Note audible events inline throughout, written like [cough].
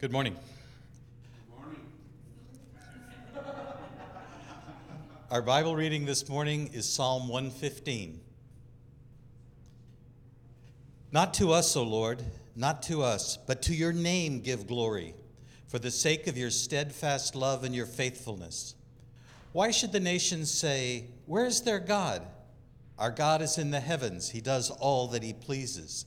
Good morning. Our Bible reading this morning is Psalm 115. Not to us, O Lord, not to us, but to your name give glory, for the sake of your steadfast love and your faithfulness. Why should the nations say, Where is their God? Our God is in the heavens, he does all that he pleases.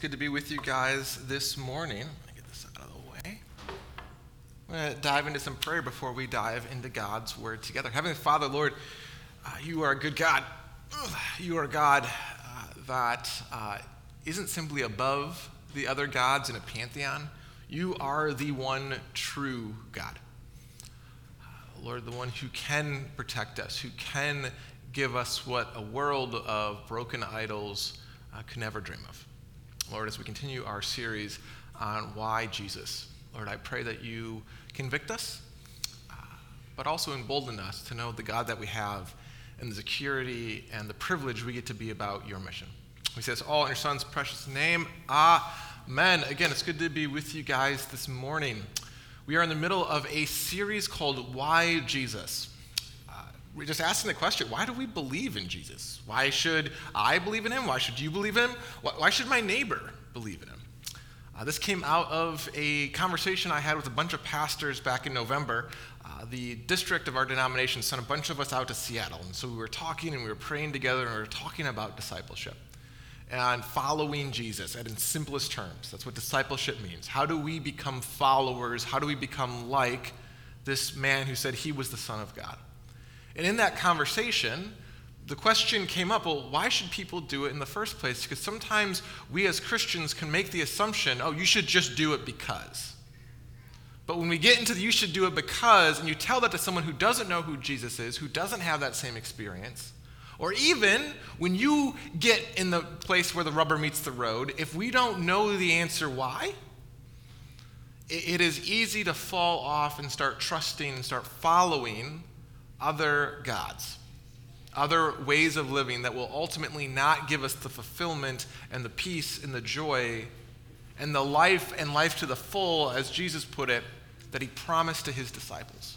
Good to be with you guys this morning. Let me get this out of the way. I'm going to dive into some prayer before we dive into God's word together. Heavenly Father, Lord, uh, you are a good God. You are a God uh, that uh, not simply above the other gods in a pantheon. You are the one true God. Uh, Lord, the one who can protect us, who can give us what a world of broken idols uh, could never dream of. Lord, as we continue our series on why Jesus, Lord, I pray that you convict us, uh, but also embolden us to know the God that we have and the security and the privilege we get to be about your mission. We say this all in your son's precious name. Amen. Again, it's good to be with you guys this morning. We are in the middle of a series called Why Jesus? We're just asking the question why do we believe in Jesus? Why should I believe in him? Why should you believe in him? Why should my neighbor believe in him? Uh, this came out of a conversation I had with a bunch of pastors back in November. Uh, the district of our denomination sent a bunch of us out to Seattle. And so we were talking and we were praying together and we were talking about discipleship and following Jesus and in simplest terms. That's what discipleship means. How do we become followers? How do we become like this man who said he was the Son of God? And in that conversation, the question came up well, why should people do it in the first place? Because sometimes we as Christians can make the assumption, oh, you should just do it because. But when we get into the you should do it because, and you tell that to someone who doesn't know who Jesus is, who doesn't have that same experience, or even when you get in the place where the rubber meets the road, if we don't know the answer why, it is easy to fall off and start trusting and start following other gods, other ways of living that will ultimately not give us the fulfillment and the peace and the joy and the life and life to the full, as Jesus put it, that he promised to his disciples.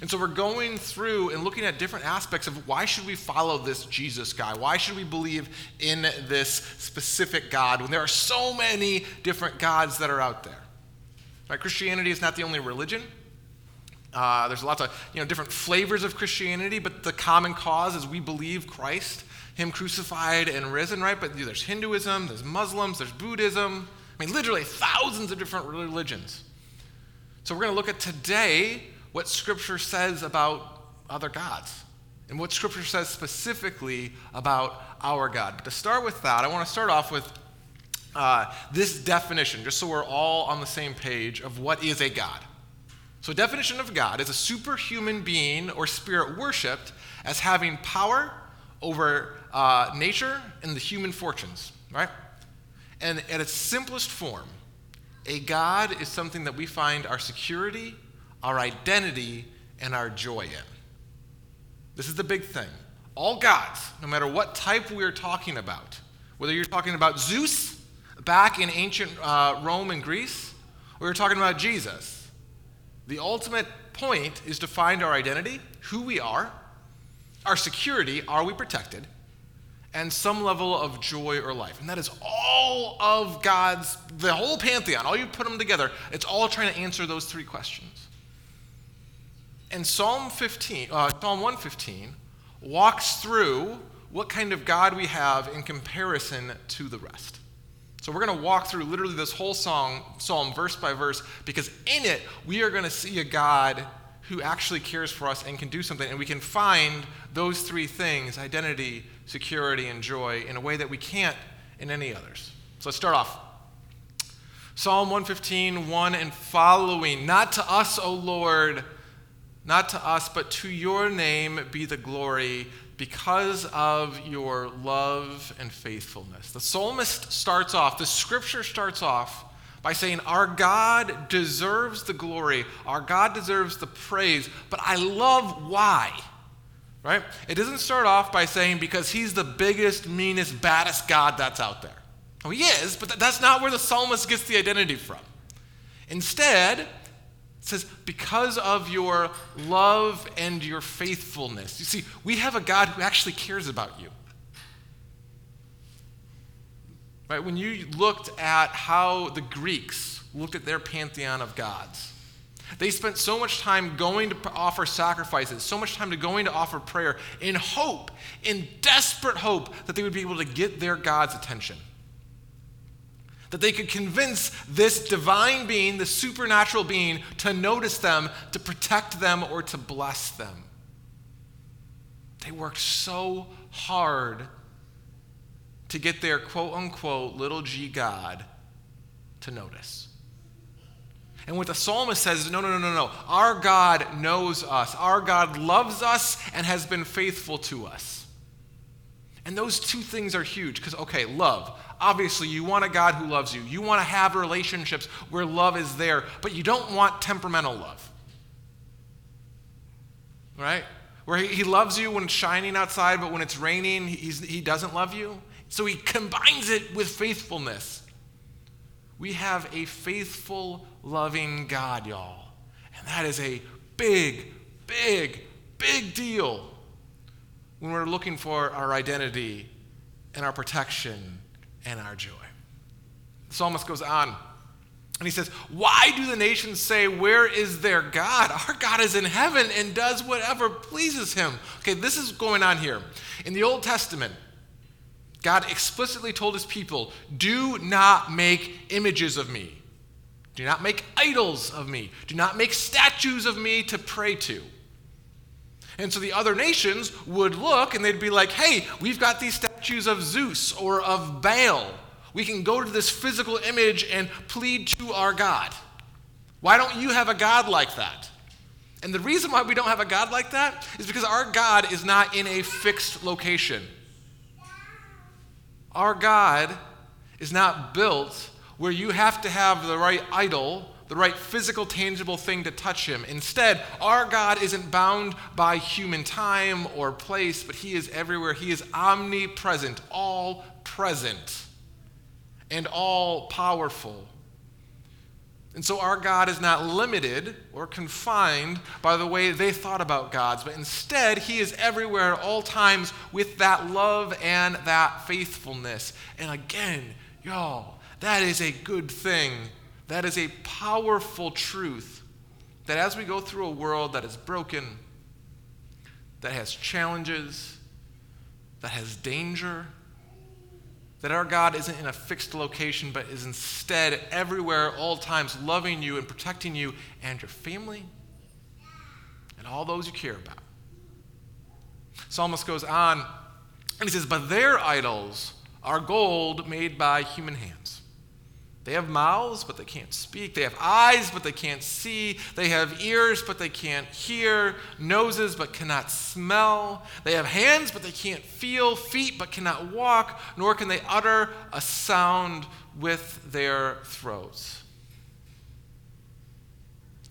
And so we're going through and looking at different aspects of why should we follow this Jesus guy? Why should we believe in this specific God when there are so many different gods that are out there? Right? Christianity is not the only religion. Uh, there's lots of you know, different flavors of Christianity, but the common cause is we believe Christ, Him crucified and risen, right? But there's Hinduism, there's Muslims, there's Buddhism. I mean, literally thousands of different religions. So we're going to look at today what Scripture says about other gods and what Scripture says specifically about our God. But to start with that, I want to start off with uh, this definition, just so we're all on the same page of what is a God. So, definition of God is a superhuman being or spirit worshipped as having power over uh, nature and the human fortunes, right? And at its simplest form, A God is something that we find our security, our identity, and our joy in. This is the big thing. All gods, no matter what type we're talking about, whether you're talking about Zeus back in ancient uh, Rome and Greece, or you're talking about Jesus, the ultimate point is to find our identity, who we are, our security, are we protected, and some level of joy or life. And that is all of God's, the whole pantheon, all you put them together, it's all trying to answer those three questions. And Psalm 15, uh, Psalm 115 walks through what kind of God we have in comparison to the rest. So we're going to walk through literally this whole song, psalm verse by verse because in it we are going to see a God who actually cares for us and can do something and we can find those three things, identity, security and joy in a way that we can't in any others. So let's start off. Psalm 115, 1 and following. Not to us, O Lord, not to us, but to your name be the glory because of your love and faithfulness. The psalmist starts off, the scripture starts off by saying, Our God deserves the glory, our God deserves the praise, but I love why. Right? It doesn't start off by saying, Because he's the biggest, meanest, baddest God that's out there. Oh, he is, but that's not where the psalmist gets the identity from. Instead, says, because of your love and your faithfulness. You see, we have a God who actually cares about you. Right? When you looked at how the Greeks looked at their pantheon of gods, they spent so much time going to offer sacrifices, so much time to going to offer prayer in hope, in desperate hope that they would be able to get their God's attention that they could convince this divine being, the supernatural being, to notice them, to protect them, or to bless them. They worked so hard to get their quote unquote little g God to notice. And what the psalmist says is no, no, no, no, no. Our God knows us. Our God loves us and has been faithful to us. And those two things are huge because, okay, love. Obviously, you want a God who loves you. You want to have relationships where love is there, but you don't want temperamental love. Right? Where he, loves you when it's shining outside, but when it's raining, he doesn't love you. So he combines it with faithfulness. We have a faithful, loving God, y'all. And that is a big, big, big deal when we're looking for our identity and our protection and our joy. The psalmist goes on and he says, Why do the nations say, Where is their God? Our God is in heaven and does whatever pleases him. Okay, this is going on here. In the Old Testament, God explicitly told his people, Do not make images of me. Do not make idols of me. Do not make statues of me to pray to. And so the other nations would look and they'd be like, hey, we've got these statues of Zeus or of Baal. We can go to this physical image and plead to our God. Why don't you have a God like that? And the reason why we don't have a God like that is because our God is not in a fixed location. Our God is not built where you have to have the right idol the right physical, tangible thing to touch him. Instead, our God isn't bound by human time or place, but he is everywhere. He is omnipresent, all present, and all powerful. And so our God is not limited or confined by the way they thought about gods, but instead, He is everywhere at all times with that love and that faithfulness. And again, y'all, that is a good thing that is a powerful truth that as we go through a world that is broken, that has challenges, that has danger, that our God isn't in a fixed location, but is instead everywhere, all times, loving you and protecting you and your family and all those you care about. Psalmist goes on and he says, But their idols are gold made by human hands. They have mouths, but they can't speak. They have eyes, but they can't see. They have ears, but they can't hear. Noses, but cannot smell. They have hands, but they can't feel. Feet, but cannot walk. Nor can they utter a sound with their throats.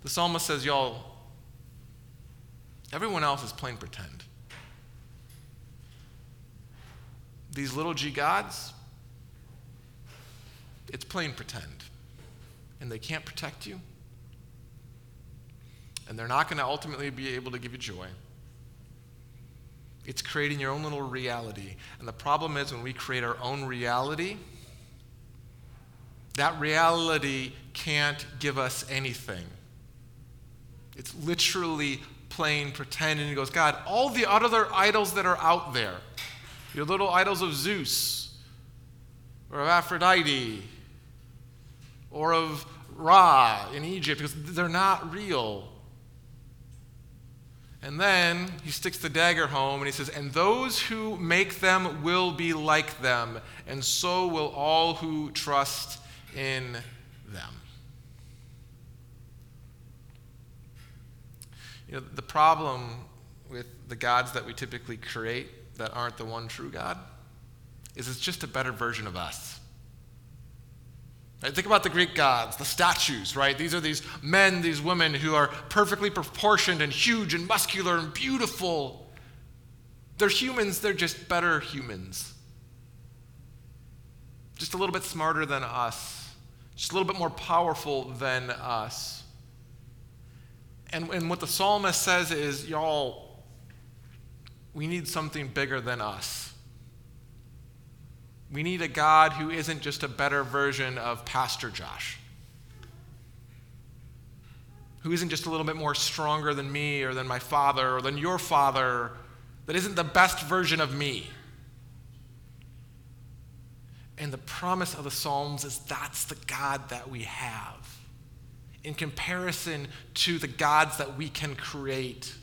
The psalmist says, Y'all, everyone else is plain pretend. These little g gods, it's plain pretend. And they can't protect you. And they're not going to ultimately be able to give you joy. It's creating your own little reality. And the problem is when we create our own reality, that reality can't give us anything. It's literally plain pretend. And he goes, God, all the other idols that are out there, your little idols of Zeus or of Aphrodite or of Ra in Egypt, because they're not real. And then he sticks the dagger home and he says, And those who make them will be like them, and so will all who trust in them. You know, the problem with the gods that we typically create that aren't the one true God is it's just a better version of us. Right? Think about the Greek gods, the statues, right? These are these men, these women who are perfectly proportioned and huge and muscular and beautiful. They're humans, they're just better humans. Just a little bit smarter than us, just a little bit more powerful than us. And, and what the psalmist says is, y'all, we need something bigger than us. We need a God who isn't just a better version of Pastor Josh, who isn't just a little bit more stronger than me or than my father or than your father, that isn't the best version of me. And the promise of the Psalms is that's the God that we have in comparison to the gods that we can create.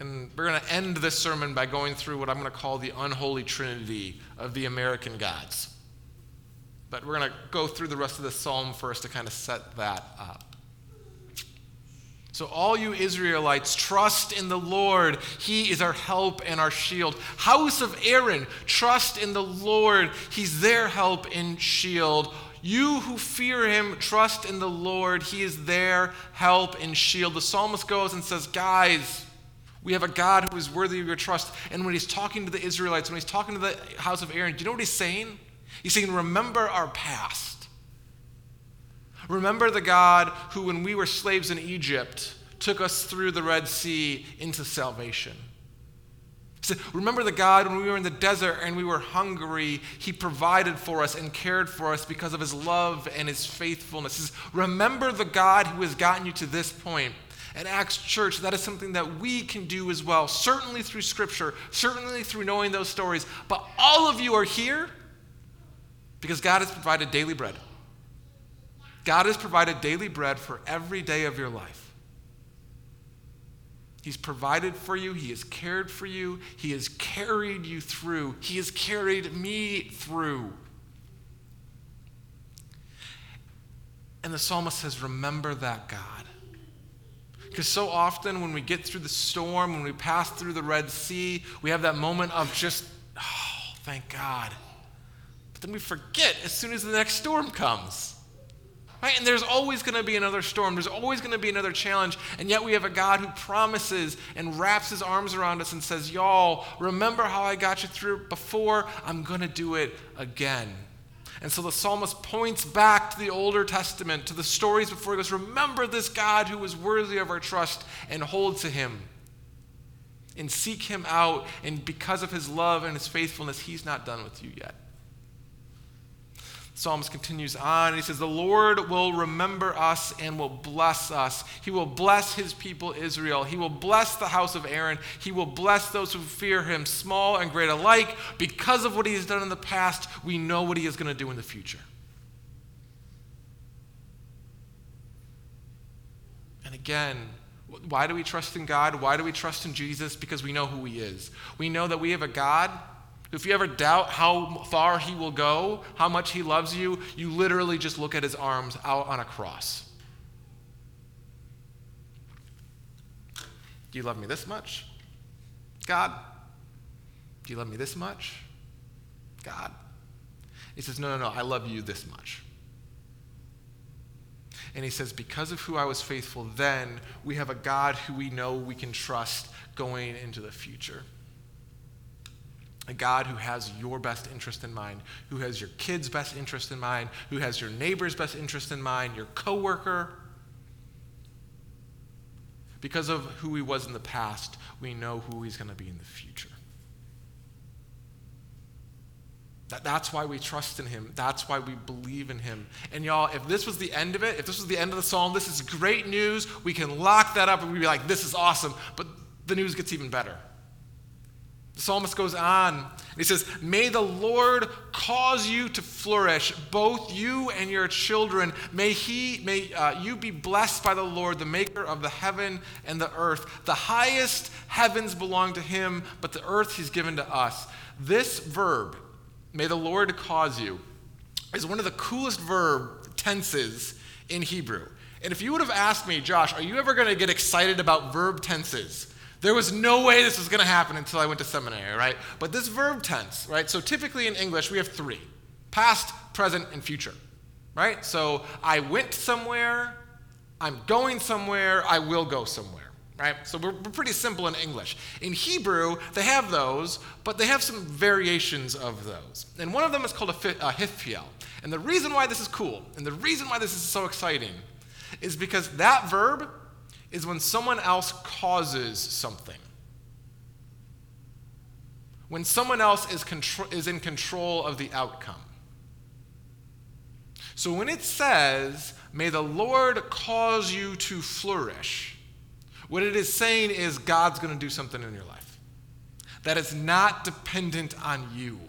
And we're going to end this sermon by going through what I'm going to call the unholy trinity of the American gods. But we're going to go through the rest of the psalm first to kind of set that up. So, all you Israelites, trust in the Lord. He is our help and our shield. House of Aaron, trust in the Lord. He's their help and shield. You who fear him, trust in the Lord. He is their help and shield. The psalmist goes and says, Guys, we have a God who is worthy of your trust. And when he's talking to the Israelites, when he's talking to the house of Aaron, do you know what he's saying? He's saying, Remember our past. Remember the God who, when we were slaves in Egypt, took us through the Red Sea into salvation. He said, Remember the God when we were in the desert and we were hungry, He provided for us and cared for us because of His love and His faithfulness. He says, Remember the God who has gotten you to this point. At Acts Church, that is something that we can do as well, certainly through Scripture, certainly through knowing those stories. But all of you are here because God has provided daily bread. God has provided daily bread for every day of your life. He's provided for you, He has cared for you, He has carried you through, He has carried me through. And the psalmist says, Remember that God. Because so often when we get through the storm, when we pass through the Red Sea, we have that moment of just, oh, thank God. But then we forget as soon as the next storm comes. Right? And there's always going to be another storm. There's always going to be another challenge. And yet we have a God who promises and wraps his arms around us and says, Y'all, remember how I got you through before? I'm going to do it again. And so the psalmist points back to the Older Testament, to the stories before he goes, Remember this God who is worthy of our trust and hold to him and seek him out. And because of his love and his faithfulness, he's not done with you yet. Psalms continues on. He says, The Lord will remember us and will bless us. He will bless his people Israel. He will bless the house of Aaron. He will bless those who fear him, small and great alike. Because of what he has done in the past, we know what he is going to do in the future. And again, why do we trust in God? Why do we trust in Jesus? Because we know who he is. We know that we have a God if you ever doubt how far he will go, how much he loves you, you literally just look at his arms out on a cross. Do you love me this much? God. Do you love me this much? God. He says, No, no, no, I love you this much. And he says, Because of who I was faithful then, we have a God who we know we can trust going into the future. A God who has your best interest in mind, who has your kids' best interest in mind, who has your neighbor's best interest in mind, your coworker. Because of who he was in the past, we know who he's going to be in the future. That, that's why we trust in him. That's why we believe in him. And y'all, if this was the end of it, if this was the end of the psalm, this is great news. We can lock that up and we'd be like, this is awesome. But the news gets even better. The psalmist goes on and he says, May the Lord cause you to flourish, both you and your children. May he, may uh, you be blessed by the Lord, the maker of the heaven and the earth. The highest heavens belong to him, but the earth he's given to us. This verb, may the Lord cause you, is one of the coolest verb tenses in Hebrew. And if you would have asked me, Josh, are you ever going to get excited about verb tenses? There was no way this was going to happen until I went to seminary, right? But this verb tense, right? So typically in English, we have three past, present, and future, right? So I went somewhere, I'm going somewhere, I will go somewhere, right? So we're, we're pretty simple in English. In Hebrew, they have those, but they have some variations of those. And one of them is called a, a hiphil. And the reason why this is cool, and the reason why this is so exciting, is because that verb is when someone else causes something. When someone else is, contro- is in control of the outcome. So when it says, May the Lord cause you to flourish, what it is saying is God's going to do something in your life. That is not dependent on you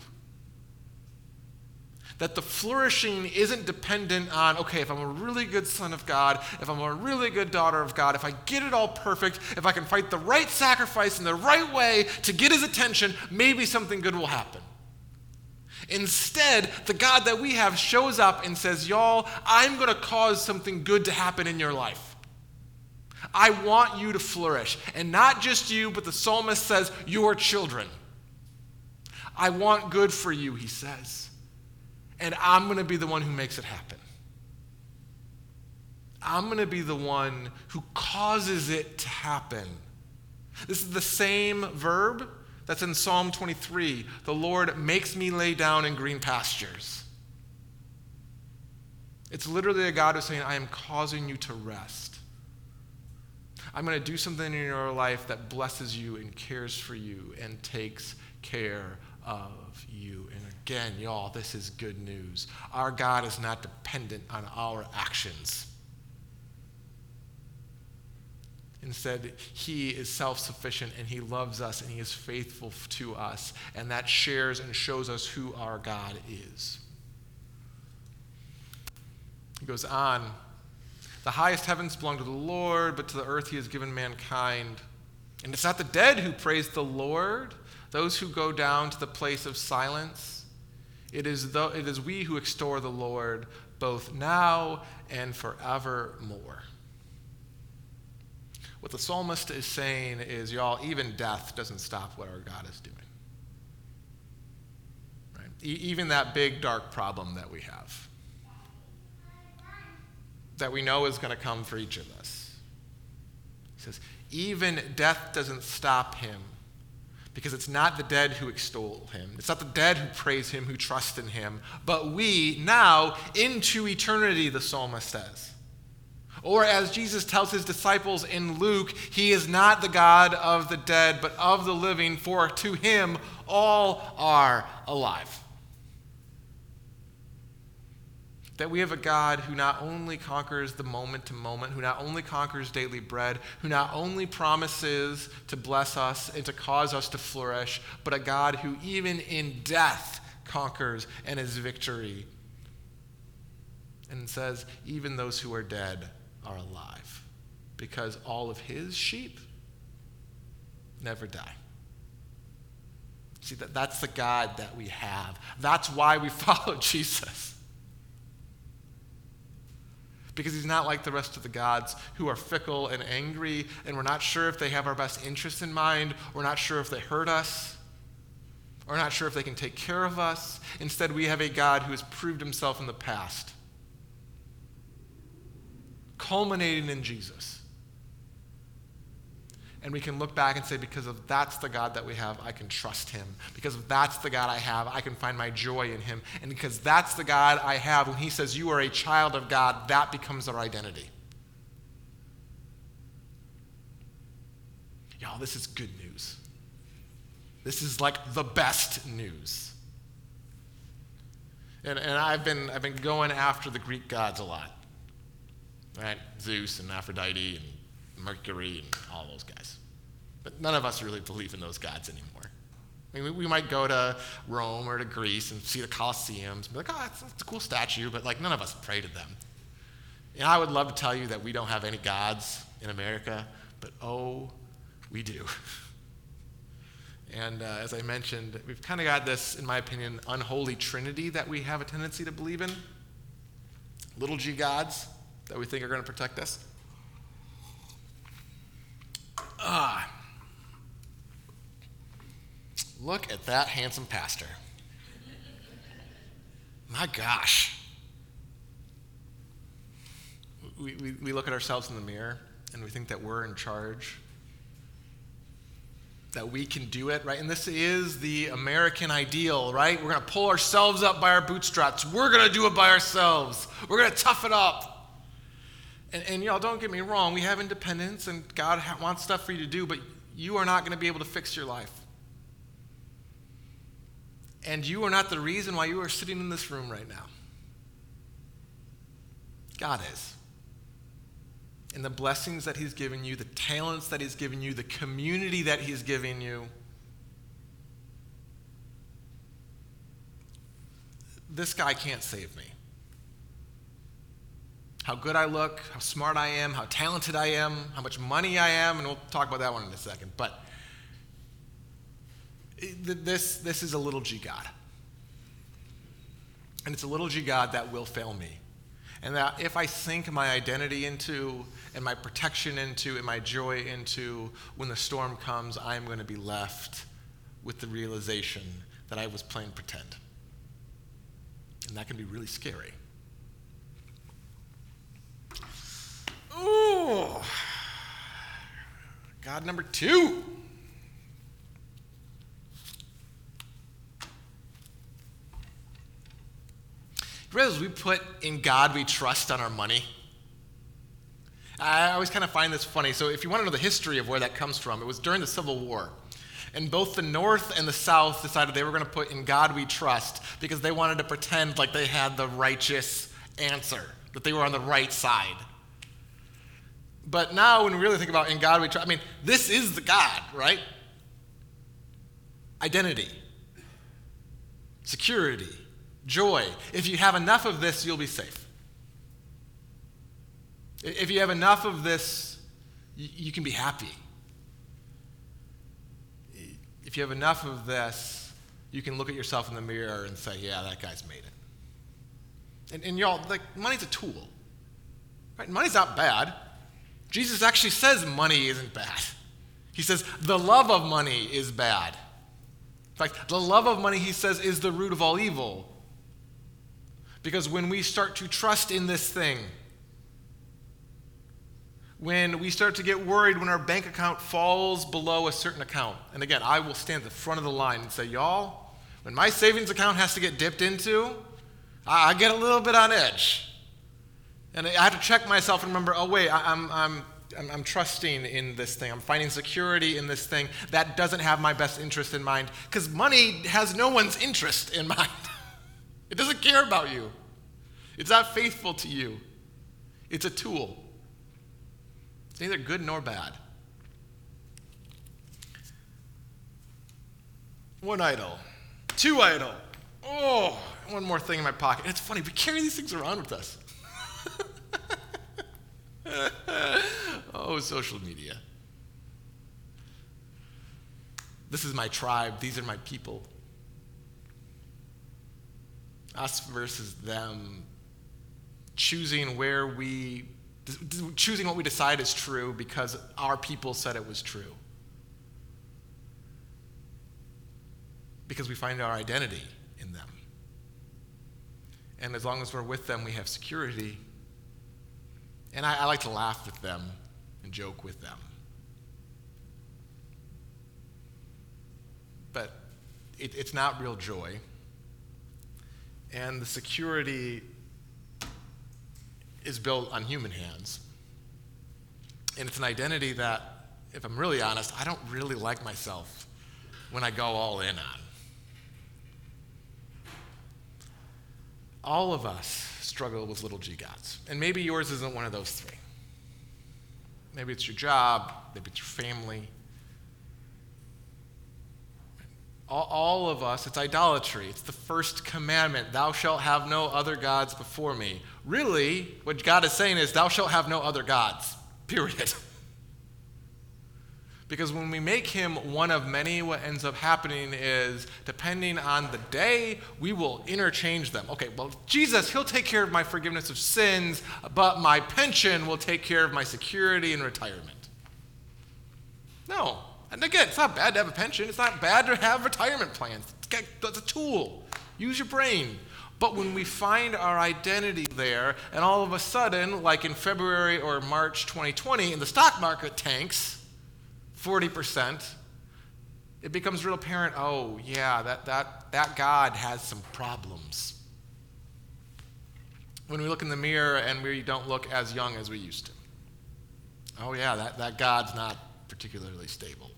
that the flourishing isn't dependent on, okay, if I'm a really good son of God, if I'm a really good daughter of God, if I get it all perfect, if I can fight the right sacrifice in the right way to get his attention, maybe something good will happen. Instead, the God that we have shows up and says, Y'all, I'm going to cause something good to happen in your life. I want you to flourish. And not just you, but the psalmist says, Your children. I want good for you, he says and I'm going to be the one who makes it happen. I'm going to be the one who causes it to happen. This is the same verb that's in Psalm 23. The Lord makes me lay down in green pastures. It's literally a God who's saying, I am causing you to rest. I'm going to do something in your life that blesses you and cares for you and takes care of you. And again, y'all, this is good news. Our God is not dependent on our actions. Instead, He is self sufficient and He loves us and He is faithful to us. And that shares and shows us who our God is. He goes on The highest heavens belong to the Lord, but to the earth He has given mankind. And it's not the dead who praise the Lord, those who go down to the place of silence. It is, the, it is we who extol the Lord both now and forevermore. What the psalmist is saying is, y'all, even death doesn't stop what our God is doing. Right? E- even that big, dark problem that we have, that we know is going to come for each of us. He says, even death doesn't stop him because it's not the dead who extol him. It's not the dead who praise him, who trust in him, but we now into eternity, the psalmist says. Or as Jesus tells his disciples in Luke, he is not the God of the dead, but of the living, for to him all are alive. That we have a God who not only conquers the moment to moment, who not only conquers daily bread, who not only promises to bless us and to cause us to flourish, but a God who even in death conquers and is victory. And says, even those who are dead are alive, because all of his sheep never die. See, that, that's the God that we have. That's why we [laughs] follow Jesus because he's not like the rest of the gods who are fickle and angry, and we're not sure if they have our best interests in mind. We're not sure if they hurt us. We're not sure if they can take care of us. Instead, we have a God who has proved himself in the past culminating in Jesus. And we can look back and say, because of that's the God that we have, I can trust him. Because of that's the God I have, I can find my joy in him. And because that's the God I have, when he says, You are a child of God, that becomes our identity. Y'all, this is good news. This is like the best news. And, and I've, been, I've been going after the Greek gods a lot. Right? Zeus and Aphrodite and Mercury and all those guys. But none of us really believe in those gods anymore. I mean, we, might go to Rome or to Greece and see the Colosseums and be like, oh, that's, that's a cool statue, but like none of us pray to them. And I would love to tell you that we don't have any gods in America, but oh, we do. And uh, as I mentioned, we've kind of got this, in my opinion, unholy trinity that we have a tendency to believe in. Little g gods that we think are going to protect us. Look at that handsome pastor. My gosh. We, we, we look at ourselves in the mirror and we think that we're in charge that we can do it, right? And this is the American ideal, right? We're going to pull ourselves up by our bootstraps. We're going to do it by ourselves. We're going to tough it up. And, and y'all, don't get me wrong. We have independence and God wants stuff for you to do, but you are not going to be able to fix your life. And you are not the reason why you are sitting in this room right now. God is and the blessings that He's given you, the talents that He's given you, the community that He's giving you. This guy can't save me. How good I look, how smart I am, how talented I am, how much money I am, and we'll talk about that one in a second. But this, this is a little g God. And it's a little g God that will fail me. And that if I sink my identity into and my protection into and my joy into when the storm comes, I'm going to be left with the realization that I was playing pretend. And that can be really scary. Ooh. God number two. Realize we put in God we trust on our money. I always kind of find this funny. So, if you want to know the history of where that comes from, it was during the Civil War. And both the North and the South decided they were going to put in God we trust because they wanted to pretend like they had the righteous answer, that they were on the right side. But now, when we really think about in God we trust, I mean, this is the God, right? Identity, security, joy. If you have enough of this, you'll be safe. If you have enough of this, you can be happy. If you have enough of this, you can look at yourself in the mirror and say, yeah, that guy's made it. And, and y'all, like, money's a tool. Right? Money's not bad. Jesus actually says money isn't bad. He says the love of money is bad. In fact, the love of money, he says, is the root of all evil. Because when we start to trust in this thing, when we start to get worried when our bank account falls below a certain account. And again, I will stand at the front of the line and say, y'all, when my savings account has to get dipped into, I get a little bit on edge. And I have to check myself and remember, oh, wait, I'm, I'm, I'm, I'm trusting in this thing. I'm finding security in this thing that doesn't have my best interest in mind. Because money has no one's interest in [laughs] mind, it doesn't care about you, it's not faithful to you, it's a tool. It's neither good nor bad. One idol, two idol. Oh, one more thing in my pocket. And it's funny, we carry these things around with us. [laughs] oh, social media. This is my tribe, these are my people. Us versus them. Choosing where we choosing what we decide is true because our people said it was true. Because we find our identity in them. And as long as we're with them, we have security. And I, I like to laugh with them and joke with them. But it, it's not real joy. And the security is built on human hands. And it's an identity that, if I'm really honest, I don't really like myself when I go all in on. All of us struggle with little g gods. And maybe yours isn't one of those three. Maybe it's your job, maybe it's your family. All, all of us, it's idolatry. It's the first commandment Thou shalt have no other gods before me. Really, what God is saying is, Thou shalt have no other gods, [laughs] period. Because when we make him one of many, what ends up happening is, depending on the day, we will interchange them. Okay, well, Jesus, he'll take care of my forgiveness of sins, but my pension will take care of my security and retirement. No. And again, it's not bad to have a pension, it's not bad to have retirement plans. That's a tool. Use your brain. But when we find our identity there, and all of a sudden, like in February or March 2020, and the stock market tanks, 40%, it becomes real apparent oh, yeah, that, that, that God has some problems. When we look in the mirror and we don't look as young as we used to. Oh, yeah, that, that God's not particularly stable.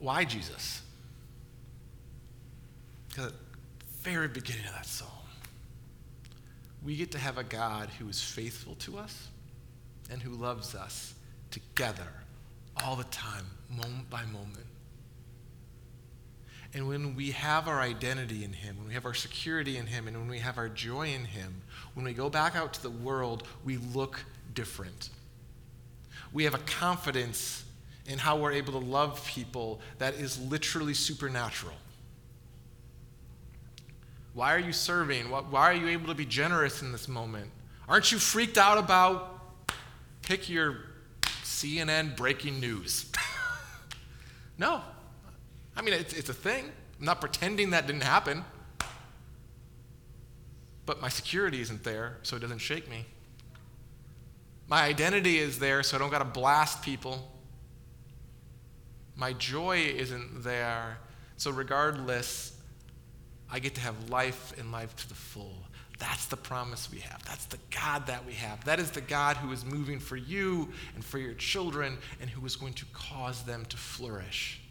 Why Jesus? Because at the very beginning of that psalm, we get to have a God who is faithful to us and who loves us together all the time, moment by moment. And when we have our identity in Him, when we have our security in Him, and when we have our joy in Him, when we go back out to the world, we look different. We have a confidence in how we're able to love people that is literally supernatural. Why are you serving? Why are you able to be generous in this moment? Aren't you freaked out about pick your CNN breaking news. [laughs] no. I mean, it's, it's a thing. I'm not pretending that didn't happen. But my security isn't there, so it doesn't shake me. My identity is there, so I don't got to blast people. My joy isn't there, so regardless, I get to have life and life to the full. That's the promise we have. That's the God that we have. That is the God who is moving for you and for your children and who is going to cause them to flourish.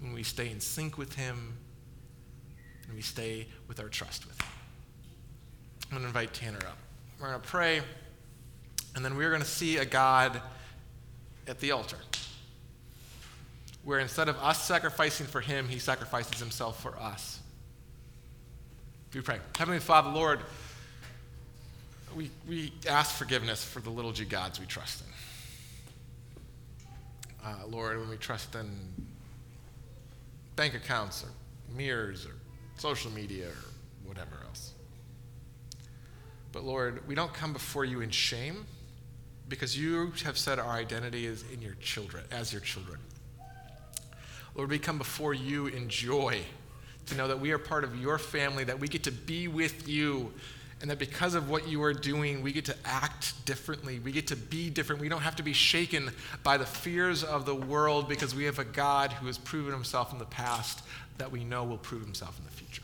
When we stay in sync with Him and we stay with our trust with Him. I'm going to invite Tanner up. We're going to pray, and then we're going to see a God at the altar where instead of us sacrificing for Him, He sacrifices Himself for us. We pray. Heavenly Father, Lord, we, we ask forgiveness for the little g gods we trust in. Uh, Lord, when we trust in bank accounts or mirrors or social media or whatever else. But Lord, we don't come before you in shame because you have said our identity is in your children, as your children. Lord, we come before you in joy to know that we are part of your family, that we get to be with you, and that because of what you are doing, we get to act differently. We get to be different. We don't have to be shaken by the fears of the world because we have a God who has proven himself in the past that we know will prove himself in the future.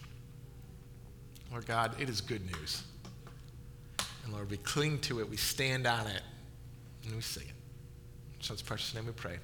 Lord God, it is good news. And Lord, we cling to it, we stand on it, and we sing it. So it's precious name we pray.